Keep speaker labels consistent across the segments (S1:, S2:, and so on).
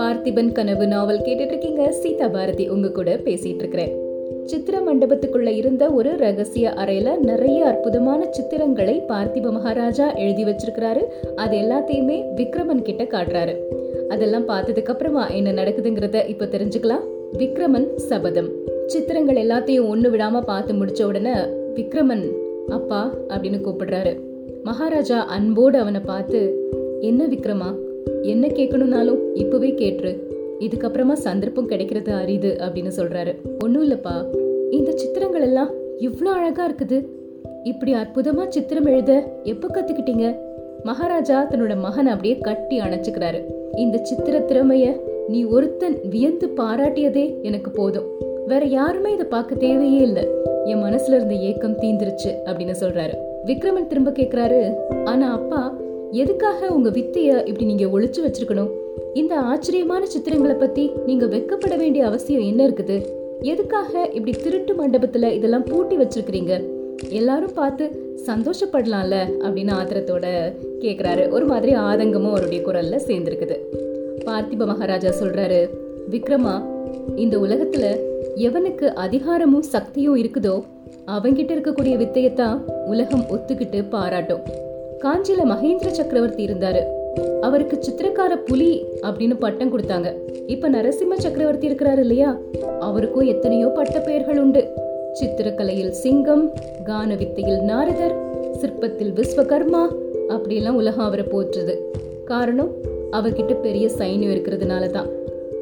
S1: பார்த்திபன் கனவு நாவல் கேட்டுட்டு இருக்கீங்க சீதா பாரதி உங்க கூட பேசிட்டு இருக்கிறேன் சித்திர மண்டபத்துக்குள்ள இருந்த ஒரு ரகசிய அறையில நிறைய அற்புதமான சித்திரங்களை பார்த்திப மகாராஜா எழுதி வச்சிருக்கிறாரு. அது எல்லாத்தையுமே விக்ரமன் கிட்ட காட்டுறாரு அதெல்லாம் பார்த்ததுக்கு அப்புறமா என்ன நடக்குதுங்கிறத இப்ப தெரிஞ்சுக்கலாம். விக்ரமன் சபதம். சித்திரங்கள் எல்லாத்தையும் ஒண்ணு விடாம பார்த்து முடிச்ச உடனே விக்ரமன் அப்பா அப்படின்னு கூப்பிடுறாரு. மகாராஜா அன்போடு அவனை பார்த்து என்ன விக்ரமா என்ன கேட்கணும்னாலும் இப்பவே கேட்டுரு. இதுக்கப்புறமா சந்தர்ப்பம் கிடைக்கிறது அரிது அப்படின்னு சொல்றாரு. ஒன்றும் இல்லப்பா. இந்த சித்திரங்கள் எல்லாம் இவ்வளோ அழகா இருக்குது. இப்படி அற்புதமா சித்திரம் எழுத எப்போ கத்துக்கிட்டீங்க? மகாராஜா தன்னோட மகன் அப்படியே கட்டி அணைச்சுக்கிறாரு. இந்த சித்திர திறமைய நீ ஒருத்தன் வியந்து பாராட்டியதே எனக்கு போதும். வேற யாருமே இதை பார்க்க தேவையே இல்லை. என் மனசுல இருந்த ஏக்கம் தீந்துருச்சு அப்படின்னு சொல்றாரு. விக்ரமன் திரும்ப கேக்குறாரு ஆனா அப்பா எதுக்காக உங்க வித்தைய இப்படி நீங்க ஒழிச்சு வச்சிருக்கணும்? இந்த ஆச்சரியமான சித்திரங்களை பத்தி நீங்க வெக்கப்பட வேண்டிய அவசியம் என்ன இருக்குது? எதுக்காக இப்படி திருட்டு மண்டபத்துல இதெல்லாம் பூட்டி வச்சிருக்கிறீங்க? எல்லாரும் பார்த்து சந்தோஷப்படலாம்ல அப்படின்னு ஆத்திரத்தோட கேக்குறாரு. ஒரு மாதிரி ஆதங்கமும் அவருடைய குரல்ல சேர்ந்திருக்குது. பார்த்திப மகாராஜா சொல்றாரு விக்ரமா இந்த உலகத்துல எவனுக்கு அதிகாரமும் சக்தியும் இருக்குதோ அவங்கிட்ட இருக்கக்கூடிய வித்தையத்தான் உலகம் ஒத்துக்கிட்டு பாராட்டும். காஞ்சில மகேந்திர சக்கரவர்த்தி இருந்தாரு. அவருக்கு சித்திரக்கார புலி அப்படின்னு பட்டம் கொடுத்தாங்க. இப்ப நரசிம்ம சக்கரவர்த்தி இருக்கிறாரு இல்லையா? அவருக்கும் எத்தனையோ பட்ட பெயர்கள் உண்டு. சித்திரக்கலையில் சிங்கம் கான வித்தையில் நாரதர் சிற்பத்தில் விஸ்வகர்மா அப்படியெல்லாம் உலகம் அவரை போற்றுது. காரணம் அவர்கிட்ட பெரிய சைன்யம் இருக்கிறதுனால தான்.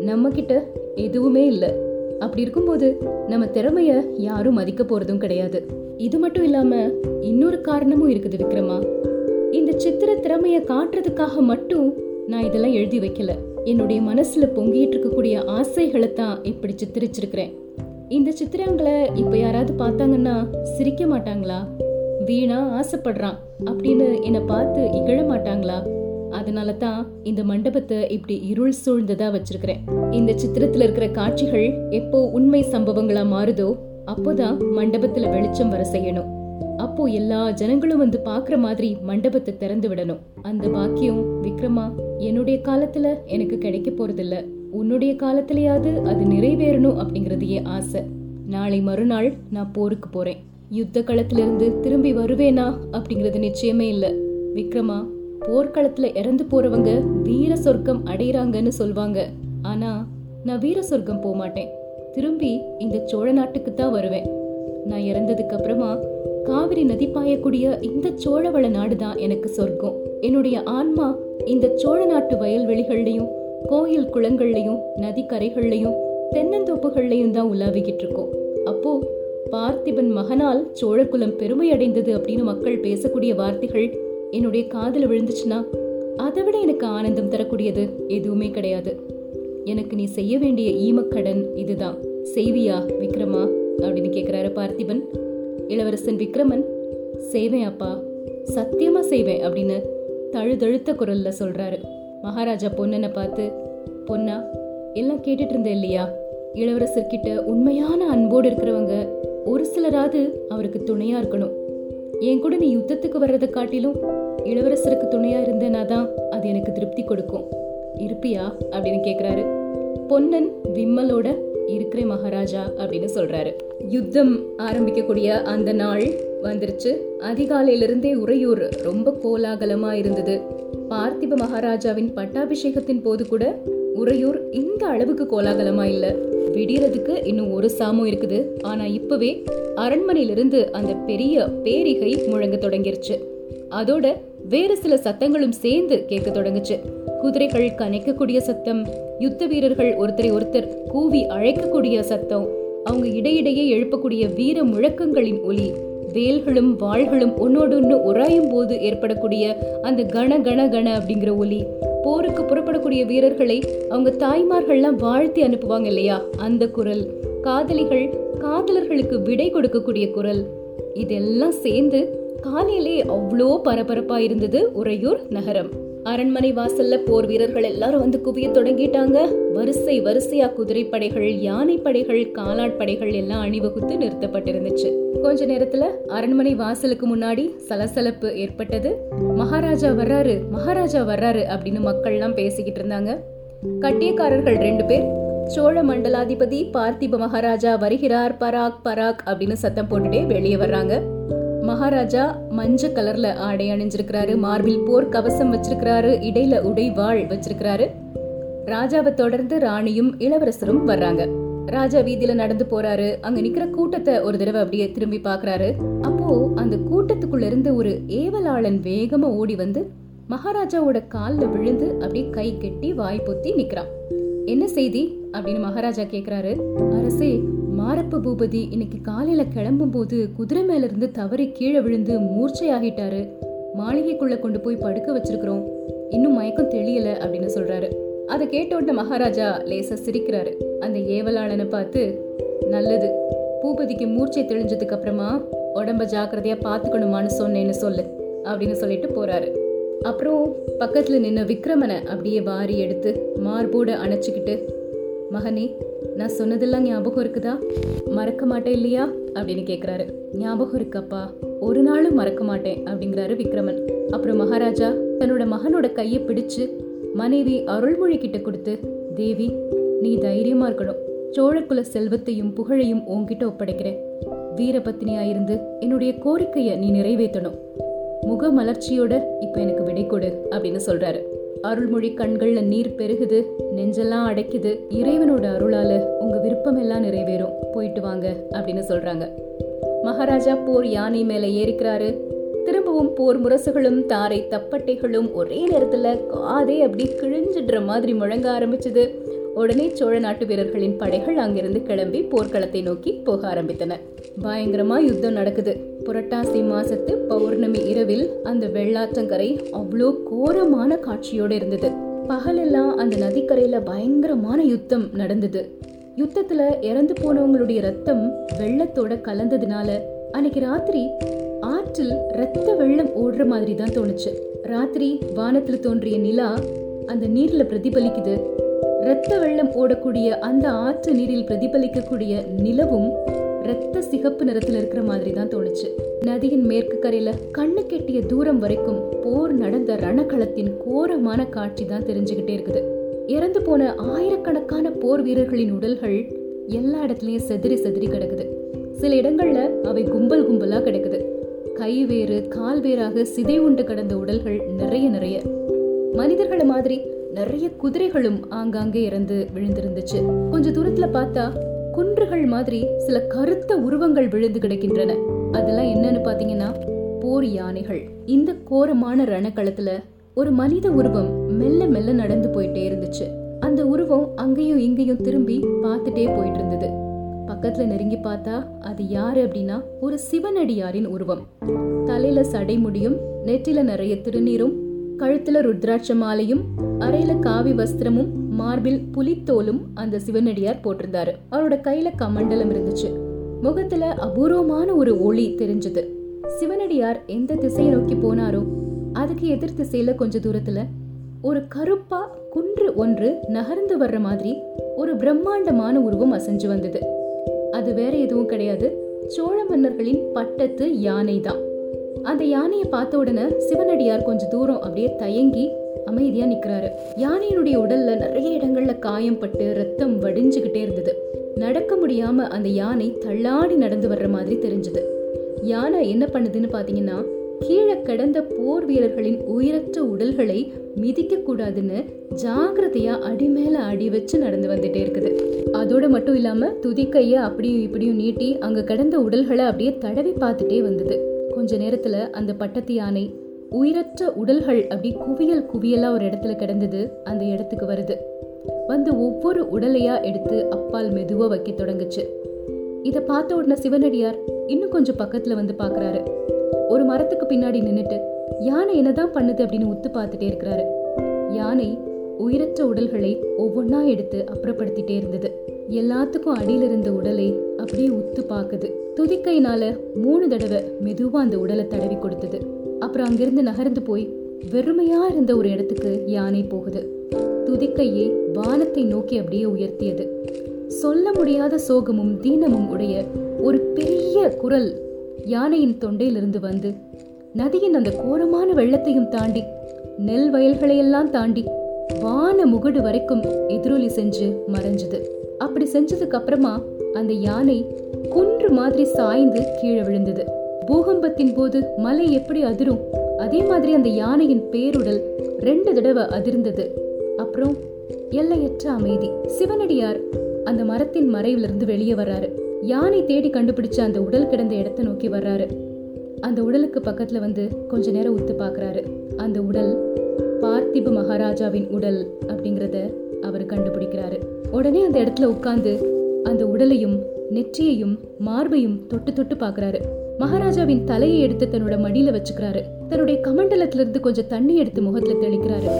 S1: நம்ம கிட்ட எதுவுமே இல்லை. அப்படி இருக்கும்போது நம்ம திறமைய யாரும் மதிக்க போறதும் கிடையாது. இது மட்டும் இல்லாம இன்னொரு காரணமும் இருக்குது விக்ரமா. திறமையை காட்டுறதுக்காக மட்டும் நான் இதெல்லாம் எழுதி வைக்கல. என்னுடைய மனசுல பொங்கிட்டு இருக்கக்கூடிய ஆசைகளை தான் இப்படி சித்தரிச்சிருக்கிறேன். இந்த சித்திரங்களை இப்ப யாராவது பார்த்தாங்கன்னா சிரிக்க மாட்டாங்களா? வீணா ஆசைப்படுறான் அப்படின்னு என்னை பார்த்து இகழ மாட்டாங்களா? அதனால தான் இந்த மண்டபத்தை இப்படி இருள் சூழ்ந்ததா வச்சிருக்கிறேன். இந்த சித்திரத்துல இருக்கிற காட்சிகள் எப்போ உண்மை சம்பவங்களா மாறுதோ அப்போதான் மண்டபத்துல வெளிச்சம் வர செய்யணும். அப்போ எல்லா ஜனங்களும் வந்து பாக்குற மாதிரி மண்டபத்தை திறந்து விடணும். அந்த பாக்கியம் விக்ரமா என்னுடைய காலத்துல எனக்கு கிடைக்க போறதில்ல. உன்னுடைய காலத்திலேயாவது அது நிறைவேறணும் அப்படிங்கறது என் ஆசை. நாளை மறுநாள் நான் போருக்கு போறேன். யுத்த களத்திலிருந்து திரும்பி வருவேனா அப்படிங்கறது நிச்சயமே இல்ல. விக்ரமா போர்க்களத்துல இறந்து போறவங்க வீர சொர்க்கம் அடையிறாங்கன்னு சொல்வாங்க. ஆனா நான் வீர சொர்க்கம் போக மாட்டேன் திரும்பி இந்த சோழ நாட்டுக்கு தான் வருவேன். நான் இறந்ததுக்கு அப்புறமா காவிரி நதி பாயக்கூடிய இந்த சோழவள நாடுதான் எனக்கு சொர்க்கம். என்னுடைய ஆன்மா இந்த சோழ நாட்டு வயல்வெளிகள்லையும் கோயில் குளங்கள்லையும் நதிக்கரைகள்லையும் தென்னந்தோப்புகள்லையும் தான் உலாவிக்கிட்டு இருக்கோம். அப்போ பார்த்திபன் மகனால் சோழகுலம் பெருமை அடைந்தது அப்படின்னு மக்கள் பேசக்கூடிய வார்த்தைகள் என்னுடைய காதல விழுந்துச்சுன்னா அதை விட எனக்கு ஆனந்தம் தரக்கூடியது எதுவுமே கிடையாது. எனக்கு நீ செய்ய வேண்டிய ஈமக்கடன் இதுதான். செய்வியா விக்ரமா அப்படின்னு கேட்குறாரு பார்த்திபன். இளவரசன் விக்ரமன் செய்வேன் அப்பா சத்தியமா செய்வேன் அப்படின்னு தழுதழுத்த குரல்ல சொல்றாரு. மகாராஜா பொன்னனை பார்த்து பொன்னா எல்லாம் கேட்டுட்டு இருந்தேன் இல்லையா? இளவரசர் கிட்ட உண்மையான அன்போடு இருக்கிறவங்க ஒரு சிலராது அவருக்கு துணையா இருக்கணும். என் கூட நீ யுத்தத்துக்கு வர்றதை காட்டிலும் இளவரசருக்கு துணையா இருந்தேனா தான் அது எனக்கு திருப்தி கொடுக்கும். இருப்பியா? அப்படின்னு கேக்குறாரு. பொன்னன் விம்மலோட இருக்கிற மகாராஜா அப்படின்னு சொல்றாரு. யுத்தம் ஆரம்பிக்கக்கூடிய அந்த நாள் வந்துருச்சு. அதிகாலையிலிருந்தே உறையூர் ரொம்ப கோலாகலமா இருந்தது. பார்த்திப மகாராஜாவின் பட்டாபிஷேகத்தின் போது கூட உறையூர் இந்த அளவுக்கு கோலாகலமா இல்ல. விடியறதுக்கு இன்னும் ஒரு சாமம் இருக்குது. ஆனா இப்பவே அரண்மனையிலிருந்து அந்த பெரிய பேரிகை முழங்க தொடங்கிருச்சு. அதோட வேறு சில சத்தங்களும் சேர்ந்து கேட்க தொடங்குச்சு. குதிரைகள் கனைக்கக்கூடிய சத்தம் யுத்த வீரர்கள் ஒருத்தரை ஒருத்தர் கூவி அழைக்கக்கூடிய சத்தம் அவங்க இடையிடையே எழுப்பக்கூடிய வீர முழக்கங்களின் ஒலி வேல்களும் வாள்களும் ஒன்னோடொன்னு உராயும் போது ஏற்படக்கூடிய அந்த கண கண கண அப்படிங்கிற ஒலி. போருக்கு புறப்படக்கூடிய வீரர்களை அவங்க தாய்மார்கள்லாம் வாழ்த்தி அனுப்புவாங்க இல்லையா? அந்த குரல். காதலிகள் காதலர்களுக்கு விடை கொடுக்கக்கூடிய குரல். இதெல்லாம் சேர்ந்து காலையிலே அவ்வளோ பரபரப்பா இருந்தது உறையூர் நகரம். அரண்மனை வாசல்ல போர் வீரர்கள் எல்லாரும் வந்து குவிய தொடங்கிட்டாங்க. வரிசை வரிசையா குதிரைப்படைகள் யானை படைகள் காலாட்படைகள் எல்லாம் அணிவகுத்து நிறுத்தப்பட்டிருந்துச்சு. கொஞ்ச நேரத்துல அரண்மனை வாசலுக்கு முன்னாடி சலசலப்பு ஏற்பட்டது. மகாராஜா வர்றாரு மகாராஜா வர்றாரு அப்படின்னு மக்கள் எல்லாம் பேசிக்கிட்டு இருந்தாங்க. கட்டியக்காரர்கள் ரெண்டு பேர் சோழ மண்டலாதிபதி பார்த்திப மகாராஜா வருகிறார் பராக் பராக் அப்படின்னு சத்தம் போட்டுட்டே வெளியே வர்றாங்க. மகாராஜா மஞ்ச கலர்ல ஆடை அணிஞ்சிருக்கிறாரு மார்பில் போர் கவசம் வச்சிருக்கிறாரு இடையில உடை வாழ் வச்சிருக்கிறாரு. ராஜாவை தொடர்ந்து ராணியும் இளவரசரும் வர்றாங்க. ராஜா வீதியில நடந்து போறாரு. அங்க நிக்கிற கூட்டத்தை ஒரு தடவை அப்படியே திரும்பி பாக்குறாரு. அப்போ அந்த கூட்டத்துக்குள்ள இருந்து ஒரு ஏவலாளன் வேகமா ஓடி வந்து மகாராஜாவோட கால்ல விழுந்து அப்படியே கை கெட்டி வாய் பொத்தி நிக்கிறான். என்ன செய்தி? அப்படின்னு மகாராஜா கேக்குறாரு. அரசே மாரப்ப பூபதி இன்னைக்கு காலையில கிளம்பும்போது குதிரை மேல இருந்து தவறி கீழே விழுந்து மூர்ச்சையாகிட்டாரு. மாளிகைக்குள்ள கொண்டு போய் படுக்க வச்சிருக்கிறோம். இன்னும் மயக்கம் தெளியல அப்படின்னு சொல்றாரு. அதை கேட்ட உடனே மகாராஜா லேசா சிரிக்கிறாரு. அந்த ஏவலாளனை பார்த்து நல்லது. பூபதிக்கு மூர்ச்சை தெளிஞ்சதுக்கு அப்புறமா உடம்ப ஜாக்கிரதையா பாத்துக்கணுமான்னு சொன்னேன்னு சொல்லு அப்படின்னு சொல்லிட்டு போறாரு. அப்புறம் பக்கத்துல நின்ன விக்ரமனை அப்படியே வாரி எடுத்து மார்போட அணைச்சிக்கிட்டு மகனே நான் சொன்னதெல்லாம் ஞாபகம் இருக்குதா? மறக்க மாட்டேன் இல்லையா? அப்படின்னு கேட்குறாரு ஞாபகம் இருக்கப்பா. ஒரு நாளும் மறக்க மாட்டேன் அப்படிங்கிறாரு விக்ரமன். அப்புறம் மகாராஜா தன்னோட மகனோட கையை பிடிச்சு மனைவி அருள்மொழி கிட்ட கொடுத்து தேவி நீ தைரியமா இருக்கணும். சோழக்குல செல்வத்தையும் புகழையும் உன்கிட்ட ஒப்படைக்கிறேன். வீரபத்னியா இருந்து என்னுடைய கோரிக்கையை நீ நிறைவேற்றணும். முக மலர்ச்சியோட இப்ப எனக்கு விடை கொடு அப்படின்னு சொல்றாரு. அருள்மொழி கண்கள்ல நீர் பெருகுது நெஞ்செல்லாம் அடைக்குது. இறைவனோட அருளால உங்க விருப்பம் எல்லாம் நிறைவேறும். போயிட்டு வாங்க அப்படின்னு சொல்றாங்க. மகாராஜா போர் யானை மேல ஏறிக்கிறாரு. திரும்பவும் போர் முரசுகளும் தாரை தப்பட்டைகளும் ஒரே நேரத்துல காதே அப்படி கிழிஞ்சிடுற மாதிரி முழங்க ஆரம்பிச்சது. உடனே சோழ நாட்டு வீரர்களின் படைகள் அங்கிருந்து கிளம்பி போர்க்களத்தை நோக்கி போக ஆரம்பித்தன. பயங்கரமா யுத்தம் நடக்குது. புரட்டாசி மாசத்து பௌர்ணமி இரவில் அந்த வெள்ளாற்றங்கரை அவ்வளோ கோரமான காட்சியோடு இருந்தது. பகலெல்லாம் அந்த நதிக்கரையில பயங்கரமான யுத்தம் நடந்தது. யுத்தத்துல இறந்து போனவங்களுடைய ரத்தம் வெள்ளத்தோட கலந்ததுனால அன்னைக்கு ராத்திரி ஆற்றில் ரத்த வெள்ளம் ஓடுற மாதிரி தான் தோணுச்சு. ராத்திரி வானத்துல தோன்றிய நிலா அந்த நீர்ல பிரதிபலிக்குது. இரத்த வெள்ளம் ஓடக்கூடிய அந்த ஆற்று நீரில் பிரதிபலிக்கக்கூடிய நிலவும் இரத்த சிகப்பு நிறத்தில் இருக்கிற மாதிரி தான் தோணுச்சு. நதியின் மேற்கு கரையில கண்ணு கெட்டிய தூரம் வரைக்கும் போர் நடந்த ரணகளத்தின் கோரமான காட்சி தான் தெரிஞ்சுக்கிட்டே இருக்குது. இறந்து போன ஆயிரக்கணக்கான போர் வீரர்களின் உடல்கள் எல்லா இடத்துலயும் செதறி செதறி கிடக்குது. சில இடங்கள்ல அவை கும்பல் கும்பலா கிடக்குது. கை வேறு கால் வேறாக சிதை உண்டு கடந்த உடல்கள் நிறைய நிறைய. மனிதர்களை மாதிரி நிறைய குதிரைகளும் ஆங்காங்கே இறந்து விழுந்திருந்துச்சு. கொஞ்ச தூரத்துல பார்த்தா குன்றுகள் மாதிரி சில கருத்த உருவங்கள் விழுந்து கிடக்கின்றன. அதெல்லாம் என்னன்னு பாத்தீங்கன்னா போர் யானைகள். இந்த கோரமான ரணக்களத்துல ஒரு மனித உருவம் மெல்ல மெல்ல நடந்து போயிட்டே இருந்துச்சு. அந்த உருவம் அங்கேயும் இங்கேயும் திரும்பி பார்த்துட்டே போயிட்டு இருந்தது பக்கத்துல நெருங்கி பார்த்தா அது யாரு அப்படின்னா ஒரு சிவனடியாரின் உருவம். தலையில சடை முடியும் நெற்றில நிறைய திருநீரும் கழுத்துல ருத்ராட்ச மாலையும் அறையில காவி வஸ்திரமும் மார்பில் புலித்தோலும் அந்த சிவனடியார் போட்டிருந்தாரு. அவரோட கையில கமண்டலம் இருந்துச்சு. முகத்துல அபூர்வமான ஒரு ஒளி தெரிஞ்சது. சிவனடியார் எந்த திசையை நோக்கி போனாரோ அதுக்கு எதிர் திசையில கொஞ்ச தூரத்துல ஒரு கருப்பா குன்று ஒன்று நகர்ந்து வர்ற மாதிரி ஒரு பிரம்மாண்டமான உருவம் அசைஞ்சு வந்தது. அது வேற எதுவும் கிடையாது. சோழ மன்னர்களின் பட்டத்து யானை தான் அந்த யானையை பார்த்த உடனே சிவனடியார் கொஞ்சம் தூரம் அப்படியே தயங்கி அமைதியா நிக்கிறாரு. யானையினுடைய உடல்ல நிறைய இடங்கள்ல காயம் பட்டு ரத்தம் வடிஞ்சுகிட்டே இருந்தது. நடக்க முடியாம அந்த யானை தள்ளாடி நடந்து வர்ற மாதிரி தெரிஞ்சது. யானை என்ன பண்ணுதுன்னு பாத்தீங்கன்னா கீழே கிடந்த போர் வீரர்களின் உயிரற்ற உடல்களை மிதிக்க கூடாதுன்னு ஜாகிரதையா அடி மேலே அடி வச்சு நடந்து வந்துட்டே இருக்குது. அதோட மட்டும் இல்லாம துதிக்கைய அப்படியும் இப்படியும் நீட்டி அங்க கிடந்த உடல்களை அப்படியே தடவி பார்த்துட்டே வந்தது. கொஞ்ச நேரத்துல அந்த பட்டத்து யானை உயிரற்ற உடல்கள் அப்படி குவியல் குவியலா ஒரு இடத்துல கிடந்தது அந்த இடத்துக்கு வருது. வந்து ஒவ்வொரு உடலையா எடுத்து அப்பால் மெதுவா வைக்க தொடங்குச்சு. இத பார்த்த உடனே சிவனடியார் இன்னும் கொஞ்சம் பக்கத்துல வந்து பாக்குறாரு ஒரு மரத்துக்கு பின்னாடி நின்னுட்டு யானை என்னதான் பண்ணுது? அப்படின்னு உத்து பார்த்துட்டே இருக்கிறாரு. யானை உயிரற்ற உடல்களை ஒவ்வொன்னா எடுத்து அப்புறப்படுத்திட்டே இருந்தது. எல்லாத்துக்கும் அடியில இருந்த உடலை அப்படியே உத்து பாக்குது துதிக்கையினால மூணு தடவை மெதுவா அந்த உடலை தடவி கொடுத்தது. அப்புறம் அங்கிருந்து நகர்ந்து போய் வெறுமையா இருந்த ஒரு இடத்துக்கு யானை போகுது. துதிக்கையே வானத்தை நோக்கி அப்படியே உயர்த்தியது. சொல்ல முடியாத சோகமும் தீனமும் உடைய ஒரு பெரிய குரல் யானையின் தொண்டையிலிருந்து வந்து நதியின் அந்த கோரமான வெள்ளத்தையும் தாண்டி நெல் வயல்களையெல்லாம் தாண்டி வான முகடு வரைக்கும் எதிரொலி செஞ்சு மறைஞ்சது. அப்படி செஞ்சதுக்கு அப்புறமா அந்த யானை குன் குன்று மாதிரி சாய்ந்து கீழே விழுந்தது. பூகம்பத்தின் போது மலை எப்படி அதிரும் அதே மாதிரி அந்த யானையின் பேருடல் ரெண்டு தடவை அதிர்ந்தது. அப்புறம் எல்லையற்ற அமைதி. சிவனடியார் அந்த மரத்தின் மறைவிலிருந்து வெளியே வர்றாரு. யானை தேடி கண்டுபிடிச்ச அந்த உடல் கிடந்த இடத்தை நோக்கி வர்றாரு. அந்த உடலுக்கு பக்கத்துல வந்து கொஞ்ச நேரம் உத்து பாக்குறாரு அந்த உடல் பார்த்திப மகாராஜாவின் உடல் அப்படிங்கறத அவர் கண்டுபிடிக்கிறாரு. உடனே அந்த இடத்துல உட்கார்ந்து அந்த உடலையும் நெற்றியையும் மார்பையும் தொட்டு தொட்டு பாக்குறாரு மகாராஜாவின் தலையை எடுத்து தன்னோட மடியில வச்சுக்கிறாரு. தன்னுடைய கமண்டலத்துல இருந்து கொஞ்சம் தண்ணி எடுத்து முகத்துல தெளிக்கிறாரு.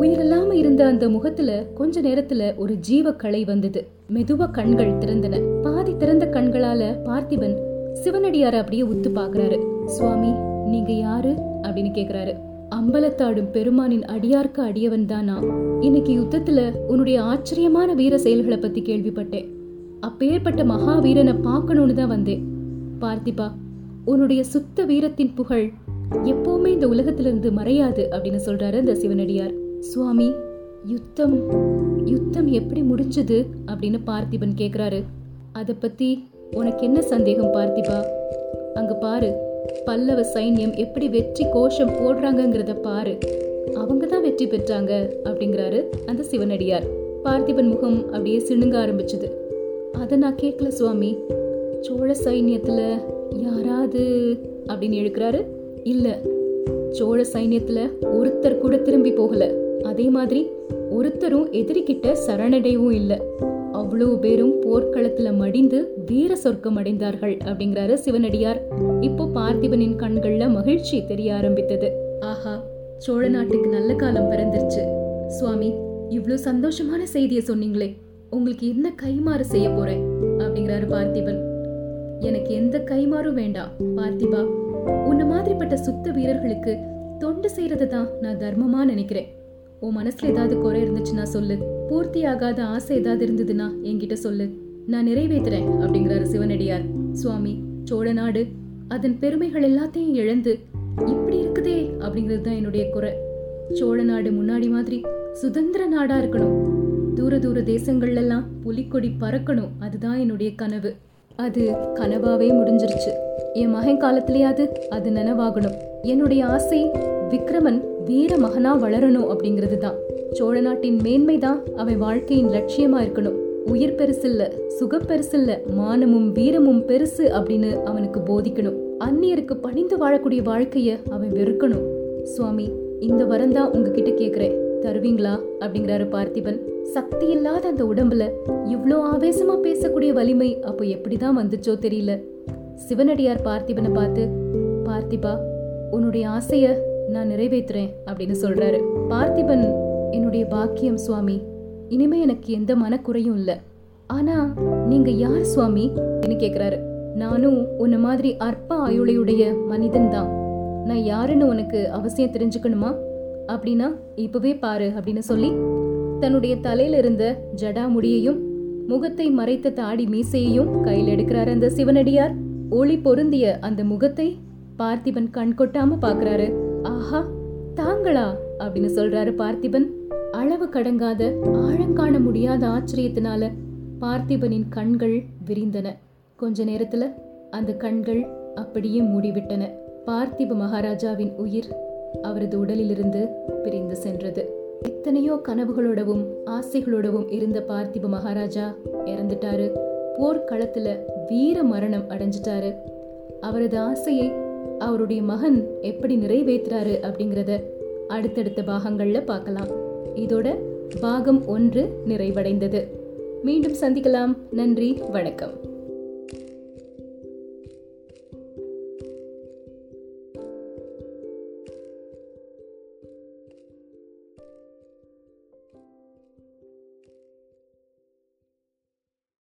S1: உயிரில்லாம இருந்த அந்த முகத்துல கொஞ்ச நேரத்துல ஒரு ஜீவ கலை வந்தது. மெதுவா கண்கள் திறந்தன. பாதி திறந்த கண்களால பார்த்திபன் சிவனடியார அப்படியே உத்து பாக்குறாரு சுவாமி நீங்க யாரு? அப்படின்னு கேக்குறாரு. அம்பலத்தாடும் பெருமானின் அடியார்க்கு அடியவன் தானா இன்னைக்கு யுத்தத்துல உன்னுடைய ஆச்சரியமான வீர செயல்களை பத்தி கேள்விப்பட்டேன். அப்பேற்பட்ட மகாவீரனை பார்க்கணும்னு தான் வந்தேன். பார்த்திபா உன்னுடைய சுத்த வீரத்தின் புகழ் எப்பவுமே இந்த உலகத்திலிருந்து மறையாது அப்படின்னு சொல்றாரு அந்த சிவனடியார். சுவாமி யுத்தம் யுத்தம் எப்படி முடிஞ்சது அப்படின்னு பார்த்திபன் கேக்குறாரு. அத பத்தி உனக்கு என்ன சந்தேகம் பார்த்திபா? அங்க பாரு பல்லவ சைன்யம் எப்படி வெற்றி கோஷம் போடுறாங்கங்கிறத பாரு. அவங்க தான் வெற்றி பெற்றாங்க அப்படிங்கிறாரு அந்த சிவனடியார். பார்த்திபன் முகம் அப்படியே சிணுங்க ஆரம்பிச்சது. அதை நான் கேட்கல சுவாமி. சோழ சைன்யத்துல யாராவது அப்படின்னு எழுக்கிறாரு? இல்லை சோழ சைன்யத்துல ஒருத்தர் கூட திரும்பி போகல. அதே மாதிரி ஒருத்தரும் எதிரிக்கிட்ட சரணடையவும் இல்லை. அவ்வளவு பேரும் போர்க்களத்துல மடிந்து வீர சொர்க்கம் அடைந்தார்கள் அப்படிங்கிறாரு சிவனடியார். இப்போ பார்த்திபனின் கண்கள்ல மகிழ்ச்சி தெரிய ஆரம்பித்தது. ஆஹா சோழ நாட்டுக்கு நல்ல காலம் பிறந்துருச்சு. சுவாமி இவ்வளவு சந்தோஷமான செய்தியை சொன்னீங்களே. உங்களுக்கு என்ன கைமாறு செய்ய போறேன்? அப்படிங்கிறாரு பார்த்திபன். எனக்கு எந்த கைமாறும் வேண்டாம் பார்த்திபா. உன்ன மாதிரிப்பட்ட சுத்த வீரர்களுக்கு தொண்டு செய்யறது தான் நான் தர்மமா நினைக்கிறேன். உன் மனசுல ஏதாவது குறை இருந்துச்சுன்னா சொல்லு. பூர்த்தி ஆகாத ஆசை ஏதாவது இருந்ததுன்னா என்கிட்ட சொல்லு. நான் நிறைவேத்துறேன் அப்படிங்கிறாரு சிவனடியார். சுவாமி சோழ நாடு அதன் பெருமைகள் எல்லாத்தையும் இழந்து இப்படி இருக்குதே அப்படிங்கிறது தான் என்னுடைய குறை. சோழ நாடு முன்னாடி மாதிரி சுதந்திர நாடா இருக்கணும். தூர தூர தேசங்கள்லாம் புலிக்கொடி பறக்கணும். அதுதான் என்னுடைய கனவு. அது கனவாவே முடிஞ்சிருச்சு. என் மகன் காலத்திலேயாவது அது நனவாகணும். என்னுடைய ஆசை விக்ரமன் வீர மகனா வளரணும் அப்படிங்கிறது தான் சோழ நாட்டின் மேன்மை தான் அவன் வாழ்க்கையின் லட்சியமா இருக்கணும். உயிர் பெருசில்ல சுகம் பெருசில்ல மானமும் வீரமும் பெருசு அப்படின்னு அவனுக்கு போதிக்கணும். அந்நியருக்கு பணிந்து வாழக்கூடிய வாழ்க்கைய அவன் வெறுக்கணும். சுவாமி இந்த வரம் தான் உங்ககிட்ட கேக்குறேன். தருவீங்களா? அப்படிங்கிறாரு பார்த்திபன். சக்தி இல்லாத அந்த உடம்புல இவ்ளோ ஆவேசமா பேசக்கூடிய வலிமை அப்போ எப்படிதான் வந்துச்சோ தெரியல. சிவனடியார் பார்த்திபனை பார்த்து பார்த்திபா உன்னுடைய ஆசைய நான் நிறைவேற்றுறேன் அப்படின்னு சொல்றாரு. பார்த்திபன் என்னுடைய பாக்கியம் சுவாமி இனிமே எனக்கு எந்த மனக்குறையும் இல்ல. ஆனா நீங்க யார் சுவாமி? கேக்குறாரு. நானும் உன்ன மாதிரி அற்ப ஆயுளையுடைய மனிதன் தான். நான் யாருன்னு உனக்கு அவசியம் தெரிஞ்சுக்கணுமா? அப்படின்னா இப்பவே பாரு அப்படின்னு சொல்லி தன்னுடைய தலையில இருந்த ஜடா முடியையும் முகத்தை மறைத்த தாடி மீசையையும் கையில் எடுக்கிறாரு அந்த சிவனடியார். ஒளி பொருந்திய அந்த முகத்தை பார்த்திபன் கண் கொட்டாம பாக்குறாரு ஆஹா தாங்களா? அப்படின்னு சொல்றாரு பார்த்திபன். அளவு கடங்காத ஆழங்காண முடியாத ஆச்சரியத்தினால பார்த்திபனின் கண்கள் விரிந்தன. கொஞ்ச நேரத்துல அந்த கண்கள் அப்படியே மூடிவிட்டன. பார்த்திப மகாராஜாவின் உயிர் அவரது உடலிலிருந்து பிரிந்து சென்றது. எத்தனையோ கனவுகளோடவும் ஆசைகளோடவும் இருந்த பார்த்திப மகாராஜா இறந்துட்டாரு. போர்க்களத்துல வீர மரணம் அடைஞ்சிட்டாரு. அவரது ஆசையை அவருடைய மகன் எப்படி நிறைவேற்றுறாரு அப்படிங்கிறத அடுத்தடுத்த பாகங்கள்ல பார்க்கலாம். இதோட பாகம் ஒன்று நிறைவடைந்தது. மீண்டும் சந்திக்கலாம். நன்றி. வணக்கம்.